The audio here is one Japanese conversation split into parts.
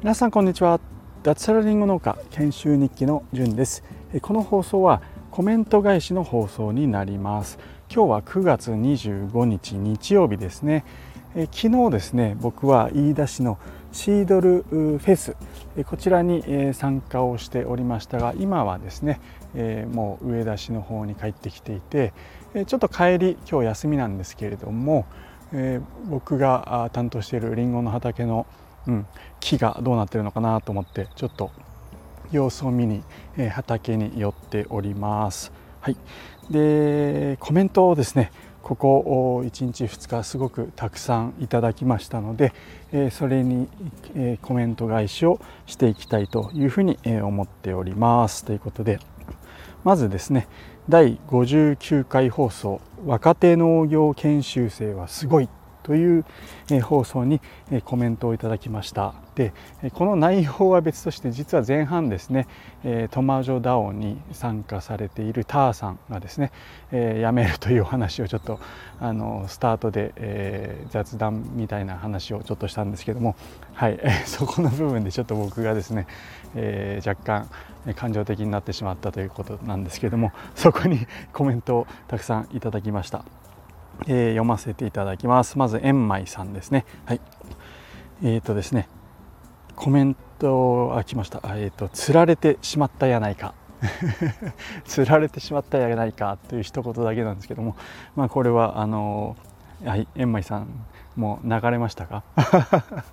皆さんこんにちは。脱サラリンゴ農家研修日記のじゅんです。この放送はコメント返しの放送になります。今日は9月25日日曜日ですね。え昨日ですね僕は飯田市のシードルフェスこちらに参加をしておりましたが今はですねもう上田市の方に帰ってきていてちょっと帰り今日休みなんですけれども僕が担当しているりんごの畑のうん、木がどうなってるのかなと思ってちょっと様子を見に、えー、畑に寄っております。はい、でコメントをですねここ1日2日すごくたくさんいただきましたので、えー、それに、えー、コメント返しをしていきたいというふうに、え思っておりますということでまずですね第59回放送「若手農業研修生はすごい」という放送にコメントをいただきました。でこの内容は別として実は前半ですねトマジョダオに参加されているターさんがですね辞めるというお話をちょっとあのスタートで、雑談みたいな話をちょっとしたんですけども、はい、そこの部分でちょっと僕がですね、えー、若干感情的になってしまったということなんですけども そこに コメントをたくさんいただきました。えー、読ませていただきます。まず円舞さんですね。はい。えーとですねコメントあ来ました。えっ、ー、と釣られてしまったやないか。釣られてしまったやないかという一言だけなんですけどもまあこれはあのはい円舞さんもう流れましたか？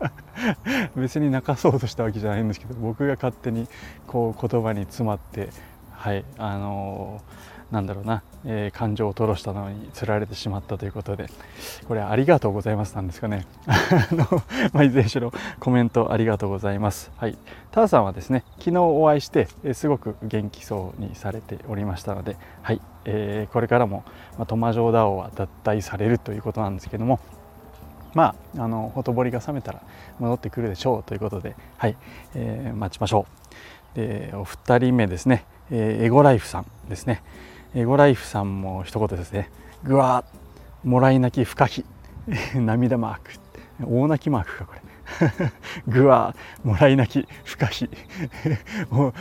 別に泣かそうとしたわけじゃないんですけど僕が勝手にこう言葉に詰まってはいあのーなんだろうな、えー、感情を吐露したのにつられてしまったということでこれありがとうございますなんですかね。あの、まあ、いずれにしろコメントありがとうございます。はい。ターさんはですね昨日お会いして、えー、すごく元気そうにされておりましたのではい、えー、これからも、まあ、トマジョーダオは脱退されるということなんですけどもまあ、あのほとぼりが冷めたら戻ってくるでしょうということで、はい。えー、待ちましょう。でお二人目ですね、えー、エゴライフさんですね、エゴライフさんも一言ですね。ぐわもらい泣き不可避。涙マーク。大泣きマークかこれ。ぐわもらい泣き不可避。も う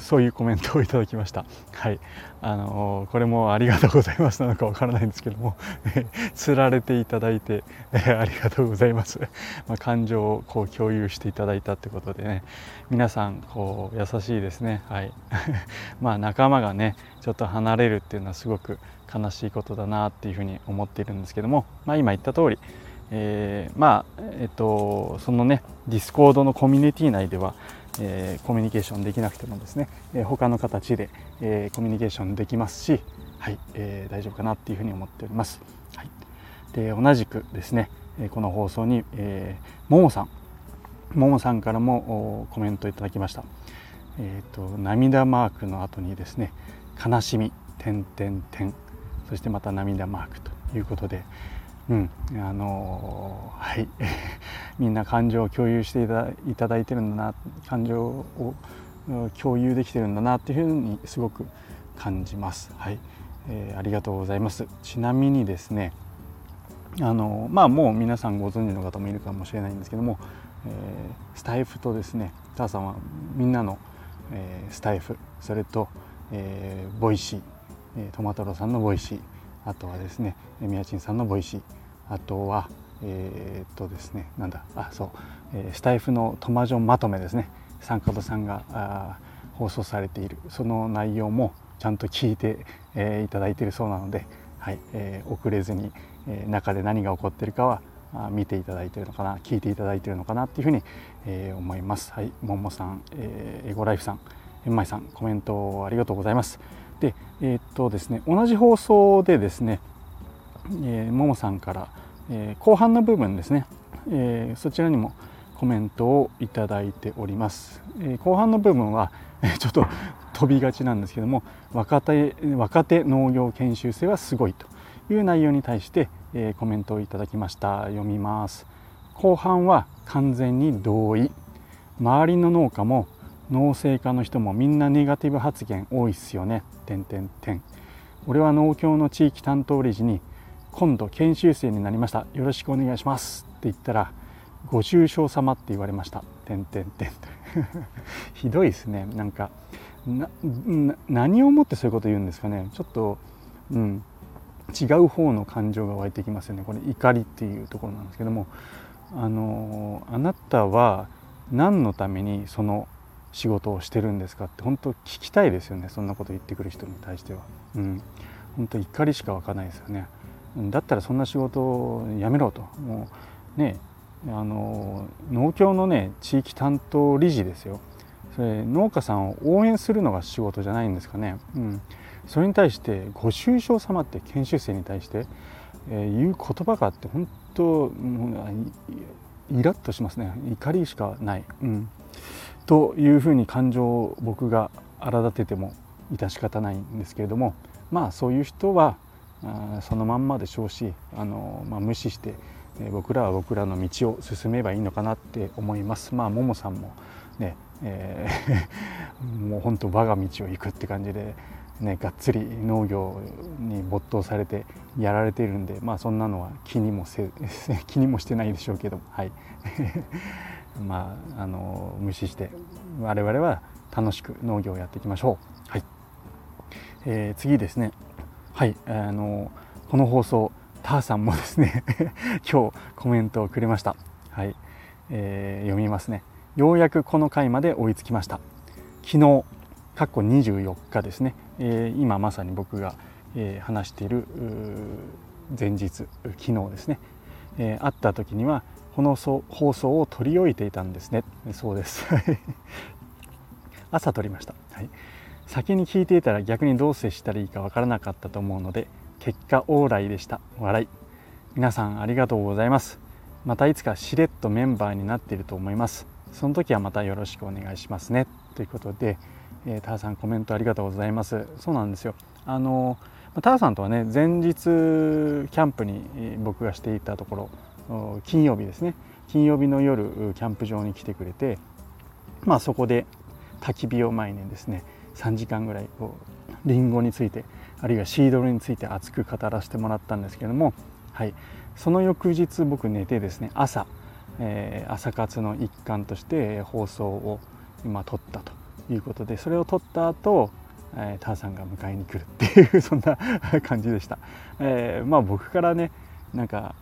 そういうコメントをいただきました。はい、あのこれもありがとうございますなのかわからないんですけども、つられていただいて、ありがとうございます。まあ、感情をこう共有していただいたってことでね、皆さんこう優しいですね。はい。まあ仲間がねちょっと離れるっていうのはすごく悲しいことだなっていうふうに思っているんですけども、まあ今言った通り。えー、まあえっとそのね Discord のコミュニティ内ではえー、コミュニケーションできなくてもですね、えー、他の形で、えー、コミュニケーションできますし、はいえー、大丈夫かなっていうふうに思っております。はい、で同じくですねこの放送に、えー、ももさんももさんからもコメントいただきました。えーと、涙マークの後にですね悲しみ点点点そしてまた涙マークということで、うん、あのー、はいみんな感情を共有していただいてるんだな感情を共有できてるんだなっていうふうにすごく感じます。はい、えー、ありがとうございます。ちなみにですねあのまあもう皆さんご存知の方もいるかもしれないんですけども、えー、スタイフとですねターさんはみんなの、えー、スタイフそれと、えー、ボイシー、え、トマトロさんのボイシーあとはですねみやちんさんのボイシーあとはえー、っとですねなんだあそう、えー、スタイフのトマジョンまとめですね三角さんがあ放送されているその内容もちゃんと聞いて、えー、いただいているそうなので、はいえー、遅れずに、えー、中で何が起こっているかはあ見ていただいているのかな聞いていただいているのかなっていうふうに、えー、思います。はい、ももさん、えー、エゴライフさん、えんまいさんコメントありがとうございます。で、えー、っとですね同じ放送でですね、えー、ももさんからえー、後半の部分ですね、えー、そちらにもコメントをいただいております、えー、後半の部分はえちょっと 飛びがちなんですけども若手若手農業研修生はすごいという内容に対して、えコメントをいただきました。読みます。後半は完全に同意。周りの農家も農政家の人もみんなネガティブ発言多いっすよね。点点点。俺は農協の地域担当理事に今度研修生になりました。よろしくお願いします。って言ったらご愁傷様って言われました。てんてんてん。ひどいですね。なんか何をもってそういうこと言うんですかね。ちょっとうん違う方の感情が湧いてきますよね。これ怒りっていうところなんですけども。あのあなたは何のためにその仕事をしてるんですかって本当聞きたいですよね。そんなこと言ってくる人に対しては。うん、本当怒りしか湧かないですよね。だったらそんな仕事をやめろと。もうねあの農協のね地域担当理事ですよ。それ農家さんを応援するのが仕事じゃないんですかね、うん、それに対してご愁傷様って研修生に対して、えー、言う言葉があって本当もうイラッとしますね。怒りしかない、うん、というふうに感情を僕が荒立てても致し方ないんですけれどもまあそういう人はそのまんまでしょうしあの、まあ、無視して、僕らは僕らの道を進めばいいのかなって思います。まあももさんもね、えー、もう本当我が道を行くって感じで、ね、がっつり農業に没頭されてやられているんで、まあ、そんなのは気にもせ 気にもしてないでしょうけど、はい まあ、あの無視して我々は楽しく農業をやっていきましょう。はいえー、次ですねはいあのこの放送ターさんもですね 今日コメントをくれました。はい、えー、読みますね。ようやくこの回まで追いつきました。昨日かっこ24日ですね、えー、今まさに僕が、えー、話している前日昨日ですね、えー、会った時にはこの放送を取り終えていたんですね。そうです。朝撮りました、はい、先に聞いていたら逆にどう接したらいいかわからなかったと思うので結果オーライでした。笑い。皆さんありがとうございます。またいつかしれっとメンバーになっていると思います。その時はまたよろしくお願いしますね。ということで、えー、ターさんコメントありがとうございます。そうなんですよ。あのターさんとはね前日キャンプに僕がしていたところ金曜日ですね。金曜日の夜キャンプ場に来てくれてまあそこで焚き火を前にですね3時間ぐらいこうリンゴについてあるいはシードルについて熱く語らせてもらったんですけども、はい、その翌日僕寝てですね朝、えー、朝活の一環として放送を今撮ったということでそれを撮った後えー、ターさんが迎えに来るっていう そんな感じでした、えー、まあ僕からねなんか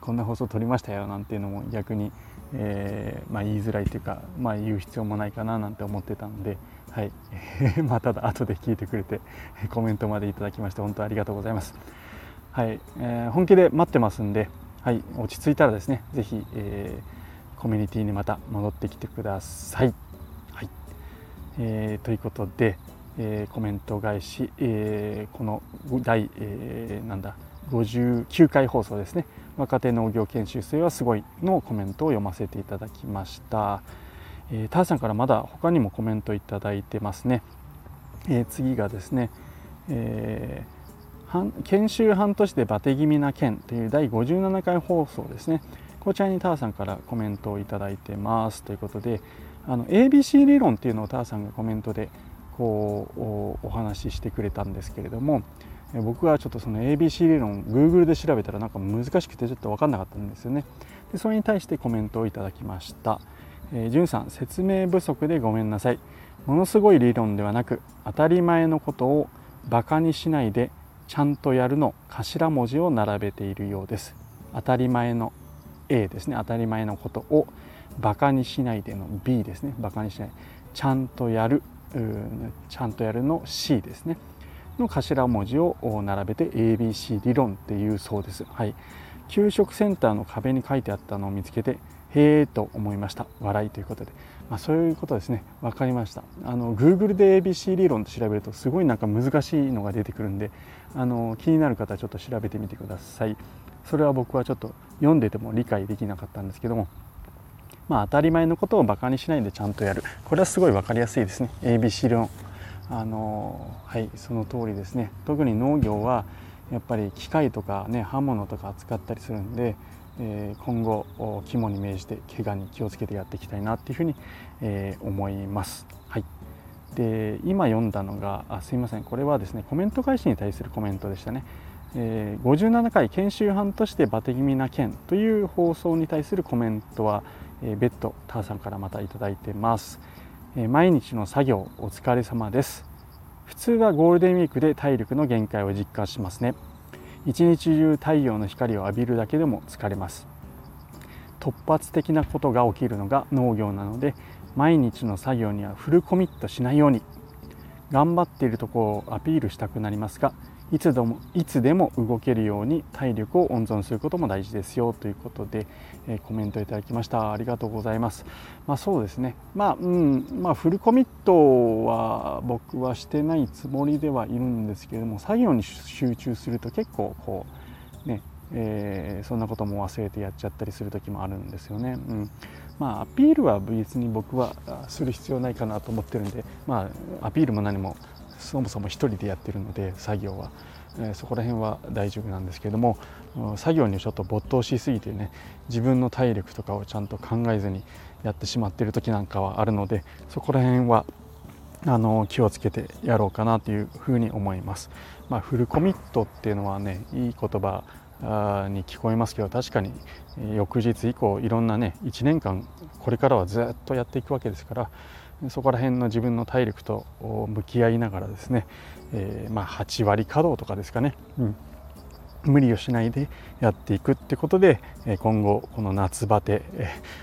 こんな放送撮りましたよなんていうのも逆に、えー、まあ、言いづらいというか、まあ、言う必要もないかななんて思ってたので、はい、まあただ後で聞いてくれて コメントまでいただきまして本当ありがとうございます。はい、えー、本気で待ってますんで、はい、落ち着いたらですね是非、えー、コミュニティにまた戻ってきてください。はいえー、ということで、えー、コメント返し、えー、この第、えー、なんだ59回放送ですね若手農業研修生はすごいのコメントを読ませていただきました。えー、ターさんからまだ他にもコメントいただいてますね、えー、次がですね、えー、研修半年でバテ気味な件という第57回放送ですね。こちらにターさんからコメントをいただいてますということであの ABC 理論っていうのをターさんがコメントでこうお話ししてくれたんですけれども僕はちょっとその ABC 理論 Google で調べたらなんか難しくてちょっと分かんなかったんですよね。でそれに対してコメントをいただきました。えー、さん説明不足でごめんなさい。ものすごい理論ではなく当たり前のことをバカにしないでちゃんとやるの頭文字を並べているようです。当たり前の A ですね。当たり前のことをバカにしないでの B ですね。バカにしない。ちゃんとやるちゃんとやるの C ですね。の頭文字を並べて ABC 理論っていうそうです。はい。給食センターの壁に書いてあったのを見つけてへえと思いました。笑いということで、まあ、そういうことですね。分かりました。あの Google で ABC 理論と調べるとすごいなんか難しいのが出てくるんであの気になる方はちょっと調べてみてください。それは僕はちょっと読んでても理解できなかったんですけども。まあ当たり前のことをバカにしないでちゃんとやる。これはすごい分かりやすいですね。ABC 理論。あのはいその通りですね。特に農業はやっぱり機械とかね刃物とか扱ったりするんでえ今後肝に銘じて怪我に気をつけてやっていきたいなっていうふうに、え思います。はい、で今読んだのがあすいません。これはですねコメント返しに対するコメントでしたね。えー、57回研修班としてバテ気味な件という放送に対するコメントは、えー、別途ターさんからまた頂いてます、えー、毎日の作業お疲れ様です。普通はゴールデンウィークで体力の限界を実感しますね。一日中太陽の光を浴びるだけでも疲れます。突発的なことが起きるのが農業なので毎日の作業にはフルコミットしないように。頑張っているところをアピールしたくなりますがいつでもいつでも動けるように体力を温存することも大事ですよということで、えー、コメントいただきました。ありがとうございます。まあそうですね。まあうんまあフルコミットは僕はしてないつもりではいるんですけれども作業に集中すると結構こうねえー、そんなことも忘れてやっちゃったりする時もあるんですよね。うん、まあアピールは別に僕はする必要ないかなと思ってるんで、まあアピールも何もそもそも1人でやってるので作業は、えー、そこら辺は大丈夫なんですけれども作業にちょっと没頭しすぎてね自分の体力とかをちゃんと考えずにやってしまってる時なんかはあるのでそこら辺はあの気をつけてやろうかなというふうに思います。まあ、フルコミットっていうのはねいい言葉に聞こえますけど確かに翌日以降いろんなね1年間これからはずっとやっていくわけですからそこら辺の自分の体力と向き合いながらですね、えー、まあ、8割稼働とかですかね、うん、無理をしないでやっていくってことで今後この夏バテ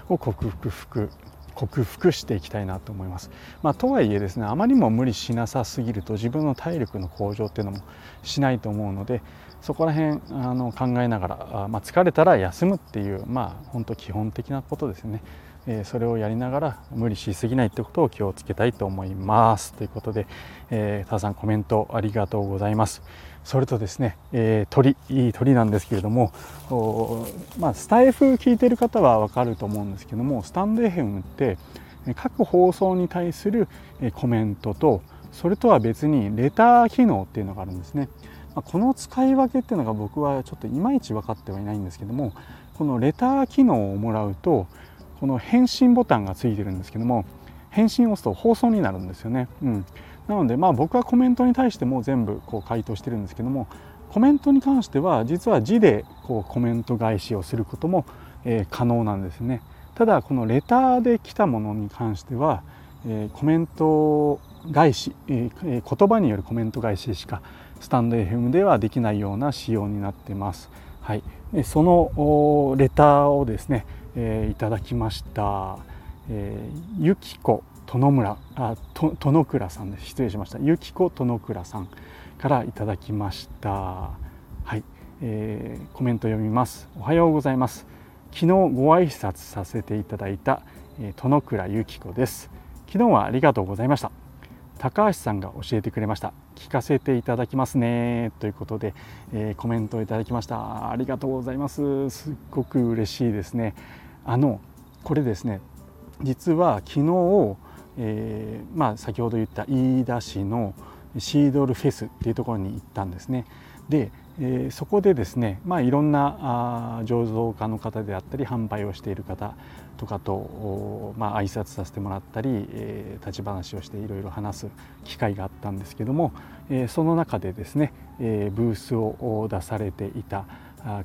を克服克服していきたいなと思います。まあ、とはいえですねあまりにも無理しなさすぎると自分の体力の向上っていうのもしないと思うのでそこら辺あの考えながら、まあ、疲れたら休むっていうまあ本当基本的なことですね。えそれをやりながら無理しすぎないってことを気をつけたいと思います。ということで、えー、たくさんコメントありがとうございます。それとですね、えー、鳥いい鳥なんですけれどもまあ、スタイフ聞いてる方はわかると思うんですけどもスタンド FM って各放送に対するコメントとそれとは別にレター機能っていうのがあるんですね。まこの使い分けっていうのが僕はちょっといまいち分かってはいないんですけどもこのレター機能をもらうとこの返信ボタンがついてるんですけども返信を押すと放送になるんですよね。うん、なのでまあ僕はコメントに対しても全部こう回答してるんですけどもコメントに関しては実は字でこうコメント返しをすることも、え、可能なんですね。ただこのレターで来たものに関しては、え、コメント返し、え、言葉によるコメント返ししかスタンド FM ではできないような仕様になってます。はい、そのレターをですねえー、いただきました、えー、ゆきこ殿村あと殿倉さんです。失礼しました。ゆきこ殿倉さんからいただきました。はい、えー、コメント読みます。おはようございます。昨日ご挨拶させていただいた、えー、殿倉ゆきこです。昨日はありがとうございました。高橋さんが教えてくれました。聞かせていただきますね。ということで、えー、コメントをいただきました。ありがとうございます。すっごく嬉しいですね。あのこれですね。実は昨日、えー、まあ、先ほど言った飯田市のシードルフェスっていうところに行ったんですね。で、えー、そこでですね、まあ、いろんなあ醸造家の方であったり販売をしている方とかと、まあ挨拶させてもらったり、えー、立ち話をしていろいろ話す機会があったんですけども、えー、その中でですね、えー、ブースを出されていた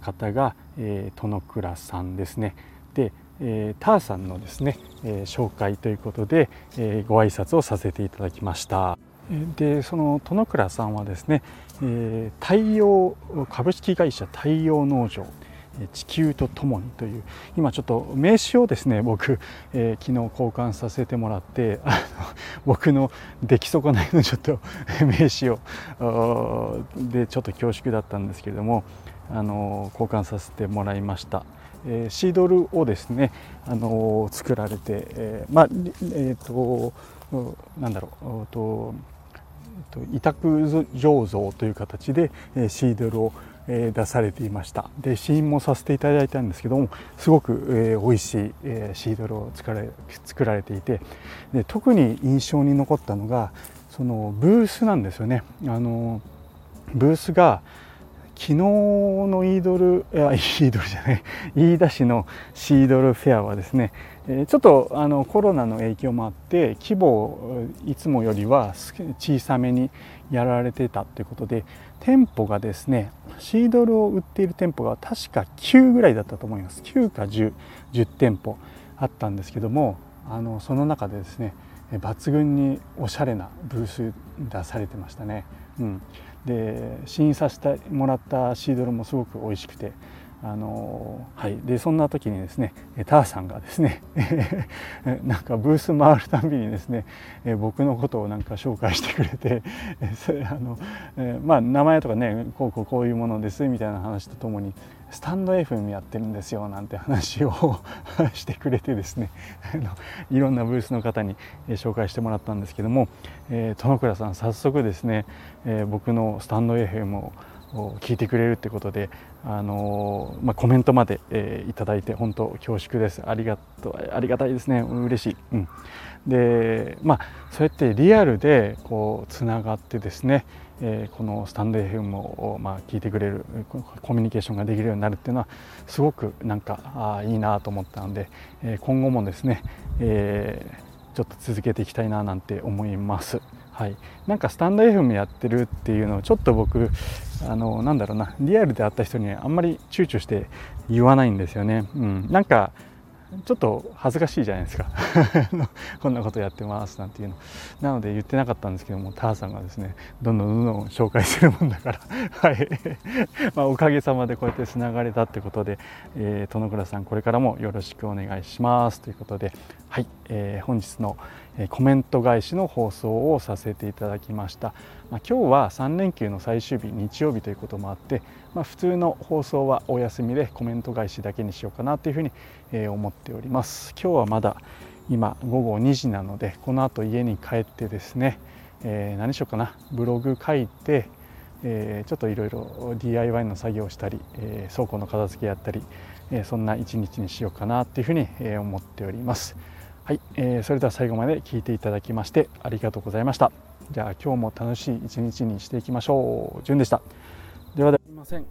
方が、えー、殿倉さんですね。で、えー、ターさんのですね、えー、紹介ということで、えー、ご挨拶をさせていただきましたでその殿倉さんはですね、えー、太陽株式会社太陽農場地球とともにという今ちょっと名刺をですね僕、えー、昨日交換させてもらってあの 僕の出来損ないのちょっと 名刺をでちょっと恐縮だったんですけれどもあの交換させてもらいました。えー、シードルをですね、あの、作られて、えー、まあえっ、となんだろうと委託醸造という形でシードルを出されていました。で試飲もさせていただいたんですけどもすごく、え、美味しい、シードルを作られ作られていてで特に印象に残ったのがそのブースなんですよね。あのブースが昨日のイードルいやイードルじゃない飯田市のシードルフェアはですねちょっとあのコロナの影響もあって規模をいつもよりは小さめにやられてたということで店舗がですねシードルを売っている店舗が確か9ぐらいだったと思います。9か1010店舗あったんですけどもあのその中でですね抜群におしゃれなブース出されてましたね、うん、で試飲させてもらったシードルもすごく美味しくて。あのはい、でそんな時にですねターさんがですね なんかブース回るたびにですね僕のことをなんか紹介してくれてそれあの、えまあ名前とかねこうこうこういうものですみたいな話とともにスタンド FM やってるんですよなんて話を してくれてですねいろんなブースの方に紹介してもらったんですけども、えー、殿倉さん早速ですね、えー、僕のスタンド FM を聞いてくれるってことで、あのまあ、コメントまで、えー、いただいて本当恐縮です。ありがとありがたいですね。嬉しい、うん、でまあそうやってリアルでこうつながってですね、えー、このスタンド FM を、まあ、聞いてくれるコミュニケーションができるようになるっていうのはすごくなんかあいいなと思ったので、えー、今後もですね、えー、ちょっと続けていきたいななんて思います。はい、なんかスタンド FM やってるっていうのをちょっと僕あのなんだろうなリアルで会った人にあんまり躊躇して言わないんですよね。うん、なんかちょっと恥ずかしいじゃないですか。こんなことやってますなんていうの。なので言ってなかったんですけどもターさんがですねどんどんどんどん紹介するもんだから。はい。まあ、おかげさまでこうやってつながれたってことで、えー、殿倉さんこれからもよろしくお願いしますということで。はい、えー、本日のコメント返しの放送をさせていただきました、まあ、今日は3連休の最終日日曜日ということもあって、まあ、普通の放送はお休みでコメント返しだけにしようかなというふうに思っております。今日はまだ今午後2時なのでこの後家に帰ってですね、えー、何しようかな。ブログ書いて、えー、ちょっといろいろ DIY の作業をしたり、えー、倉庫の片付けやったり、えそんな一日にしようかなというふうに思っております。はい、えー、それでは最後まで聞いていただきましてありがとうございました。じゃあ今日も楽しい一日にしていきましょう。じゅんでした。ではでは。すいません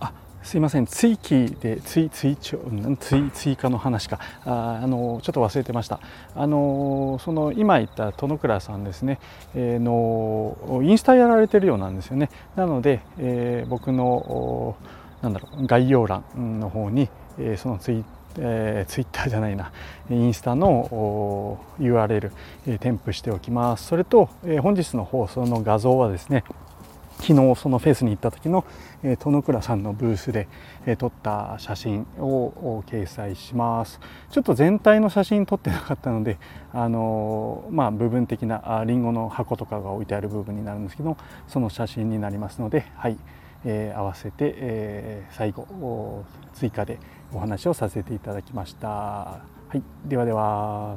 あすいません。追記で追追追追加の話か。ああのちょっと忘れてました。あのその今言った殿倉さんですね、えー、のインスタやられてるようなんですよね。なので、えー、僕のなんだろう概要欄の方に、えー、そのツイッえー、ツイッターじゃないな。インスタの URL、えー、添付しておきます。それと、えー、本日の放送の画像はですね昨日そのフェスに行った時の、えー、殿倉さんのブースで、えー、撮った写真を掲載します。ちょっと全体の写真撮ってなかったのであのー、まあ部分的なりんごの箱とかが置いてある部分になるんですけどその写真になりますのではい。えー、合わせて、え、最後追加でお話をさせていただきました。はい、ではでは。